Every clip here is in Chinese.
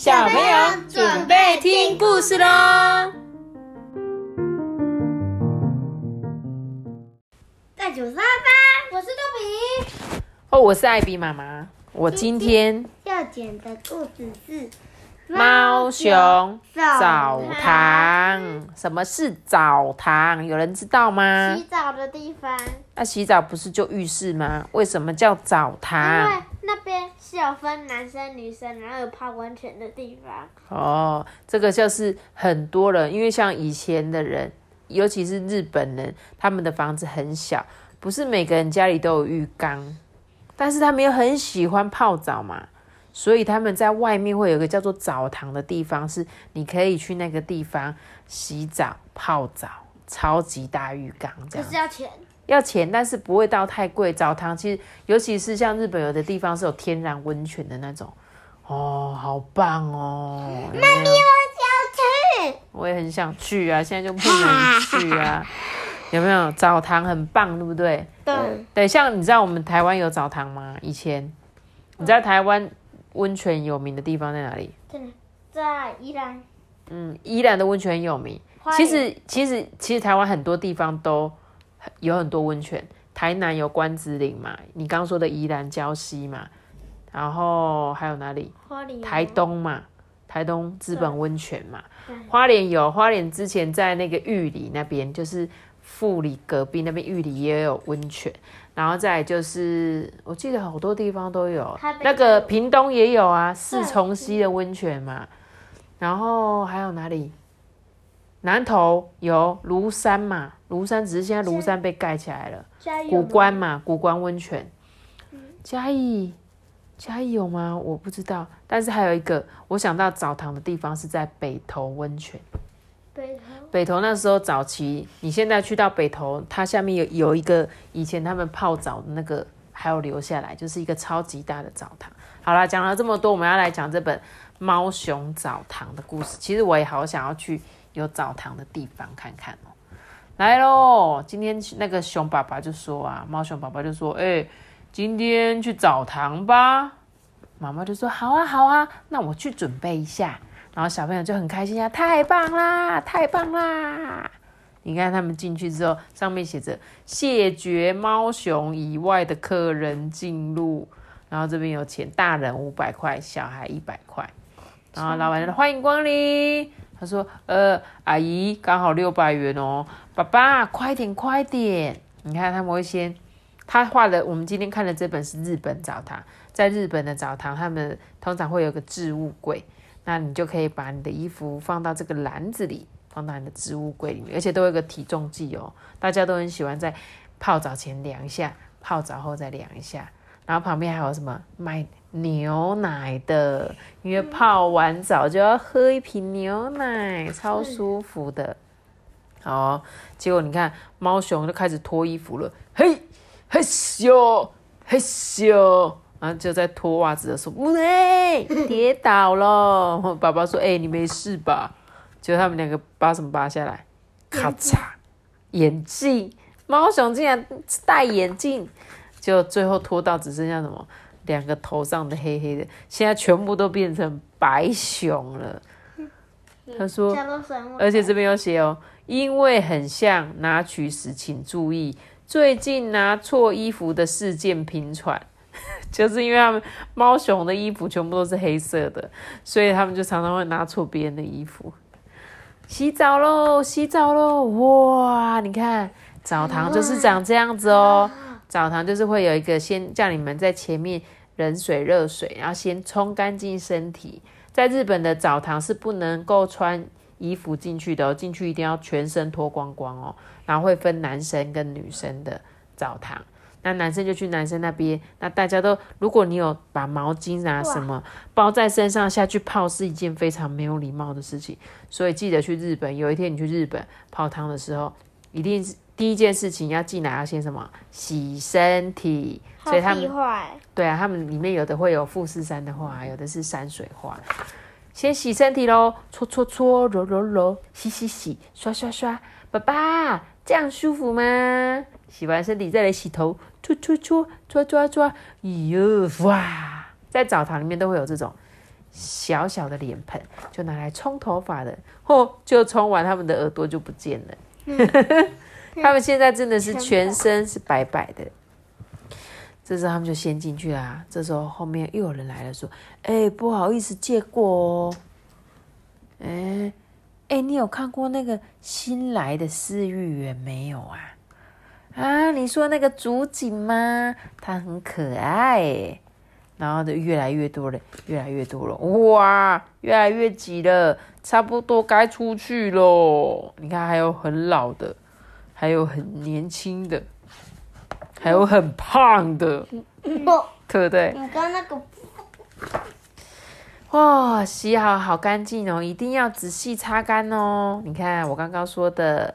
小朋友准备听故事喽！在九十二班，我是豆比。哦，我是艾比妈妈。我今天要讲的故事是猫熊澡堂。什么是澡堂？有人知道吗？洗澡的地方。那洗澡不是就浴室吗？为什么叫澡堂？是有分男生女生，然后有泡温泉的地方。哦，这个就是很多人，因为像以前的人，尤其是日本人，他们的房子很小，不是每个人家里都有浴缸，但是他们又很喜欢泡澡嘛，所以他们在外面会有一个叫做澡堂的地方，是你可以去那个地方洗澡泡澡，超级大浴缸这样。可是要钱。要钱，但是不会到太贵。澡堂其实，尤其是像日本有的地方是有天然温泉的那种，哦，好棒哦！那你我想去，我也很想去啊，现在就不能去啊。有没有澡堂很棒，对不对？对。对，像你知道我们台湾有澡堂吗？以前你知道台湾温泉有名的地方在哪里？在宜兰。嗯，宜兰的温泉有名。其实，其实，其实台湾很多地方都。有很多温泉，台南有关子岭嘛，你刚说的宜兰礁溪嘛，然后还有哪里？台东嘛，台东资本温泉嘛。花莲有，花莲之前在那个玉里那边，就是富里隔壁那边玉里也有温泉，然后再就是我记得好多地方都有，那个屏东也有啊，四重溪的温泉嘛，然后还有哪里？南投有庐山嘛？庐山只是现在庐山被盖起来了。古关嘛，古关温泉。嘉义，嘉义有吗？我不知道。但是还有一个，我想到澡堂的地方是在北投温泉。北投。北投那时候早期，你现在去到北投，它下面有有一个以前他们泡澡的那个，还有留下来，就是一个超级大的澡堂。好啦，讲了这么多，我们要来讲这本《猫熊澡堂》的故事。其实我也好想要去。有澡堂的地方看看哦，来喽！今天那个熊爸爸就说啊，猫熊爸爸就说，哎，今天去澡堂吧。妈妈就说，好啊，好啊，那我去准备一下。然后小朋友就很开心啊，太棒啦，太棒啦！你看他们进去之后，上面写着谢绝猫熊以外的客人进入。然后这边有钱，大人五百块，小孩一百块。然后老板说欢迎光临。他说：“呃，阿姨，刚好六百元哦，爸爸，快点，快点！你看他们会先，他画的，我们今天看的这本是日本澡堂，在日本的澡堂，他们通常会有个置物柜，那你就可以把你的衣服放到这个篮子里，放到你的置物柜里面，而且都有个体重计哦，大家都很喜欢在泡澡前量一下，泡澡后再量一下，然后旁边还有什么卖。”牛奶的，因为泡完澡就要喝一瓶牛奶，超舒服的。好，结果你看，猫熊就开始脱衣服了，嘿，嘿咻，嘿咻，然后就在脱袜子的时候，不对，跌倒了。爸爸说：“哎，你没事吧？”结果他们两个把什么扒下来？咔嚓，眼镜。猫熊竟然戴眼镜，就最后拖到只剩下什么？两个头上的黑黑的，现在全部都变成白熊了。他说，而且这边有写哦，因为很像，拿取时请注意，最近拿错衣服的事件频传，就是因为他们猫熊的衣服全部都是黑色的，所以他们就常常会拿错别人的衣服。洗澡喽，洗澡喽！哇，你看澡堂就是长这样子哦。澡堂就是会有一个先叫你们在前面冷水热水，然后先冲干净身体。在日本的澡堂是不能够穿衣服进去的哦，进去一定要全身脱光光哦。然后会分男生跟女生的澡堂，那男生就去男生那边。那大家都，如果你有把毛巾啊什么包在身上下去泡，是一件非常没有礼貌的事情。所以记得去日本，有一天你去日本泡汤的时候，一定是。第一件事情要进来要先什么？洗身体。所以他们对啊，他们里面有的会有富士山的画，有的是山水画。先洗身体喽，搓搓搓，揉揉揉，洗洗洗，刷刷刷。爸爸，这样舒服吗？洗完身体再来洗头，搓搓搓，抓抓抓。哟哇，在澡堂里面都会有这种小小的脸盆，就拿来冲头发的。嚯，就冲完，他们的耳朵就不见了。他们现在真的是全身是白白的。这时候他们就先进去啦。这时候后面又有人来了，说：“哎、不好意思，借过哦。哎、哎、你有看过那个新来的饲育员没有啊？啊，你说那个竹井吗？它很可爱耶。然后就越来越多了，越来越多了，哇，越来越挤了，差不多该出去喽。你看，还有很老的，还有很年轻的，还有很胖的，哦，对不对？你刚那个哇，洗好好干净哦，一定要仔细擦干哦。你看我刚刚说的，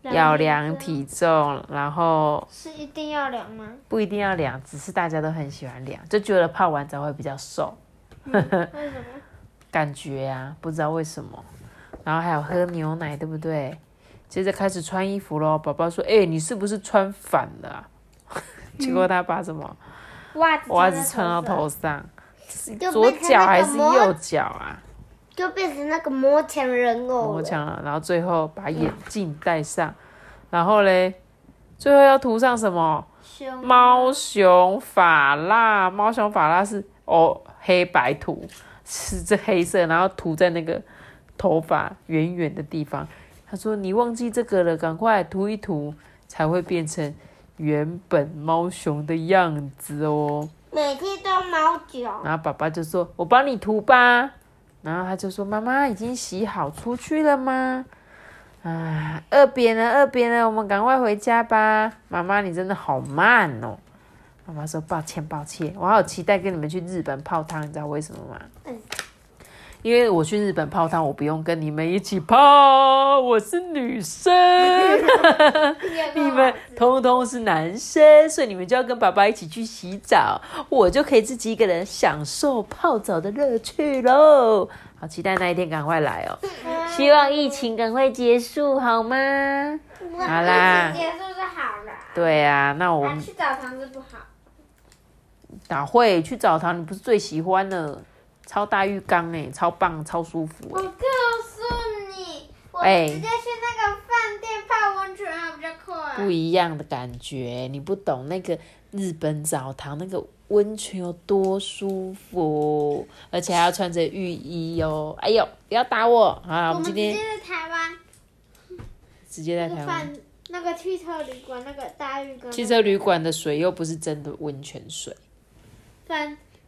要量体重，然后是一定要量吗？不一定要量，只是大家都很喜欢量，就觉得泡完澡会比较瘦，为什么？感觉呀、不知道为什么。然后还有喝牛奶，对不对？接着开始穿衣服喽。宝宝说：“哎、你是不是穿反了啊、结果他把什么袜子袜子穿到头上，左脚还是右脚啊？就变成那个魔强人偶了。魔强了，然后最后把眼镜戴上，然后嘞，最后要涂上什么？熊猫熊发蜡，猫熊发蜡是哦黑白涂，是这黑色，然后涂在那个头发圆圆的地方。他说你忘记这个了，赶快涂一涂，才会变成原本猫熊的样子哦。每天都猫脚，然后爸爸就说：“我帮你涂吧。”然后他就说：“妈妈已经洗好出去了吗？”啊，饿扁了，饿扁了，我们赶快回家吧。妈妈，你真的好慢哦。妈妈说：“抱歉，抱歉，我好期待跟你们去日本泡汤，你知道为什么吗？嗯因为我去日本泡汤，我不用跟你们一起泡，我是女生。你们通通是男生，所以你们就要跟爸爸一起去洗澡，我就可以自己一个人享受泡澡的乐趣喽。好期待那一天赶快来哦！希望疫情赶快结束，好吗？好啦结束就好了。对啊，那我啊，们去澡堂子不好。哪会去澡堂？你不是最喜欢的？超大浴缸哎，超棒，超舒服我哎。告诉你，我哎直接去那个饭店泡温泉还比较快。不一样的感觉，你不懂那个日本澡堂那个温泉有多舒服，而且还要穿着浴衣哦。哎呦，不要打我！啊，我我们直接们今天在台湾直接在台湾那个汽车旅馆那个大浴缸。汽车旅馆的水又不是真的温泉水，饭，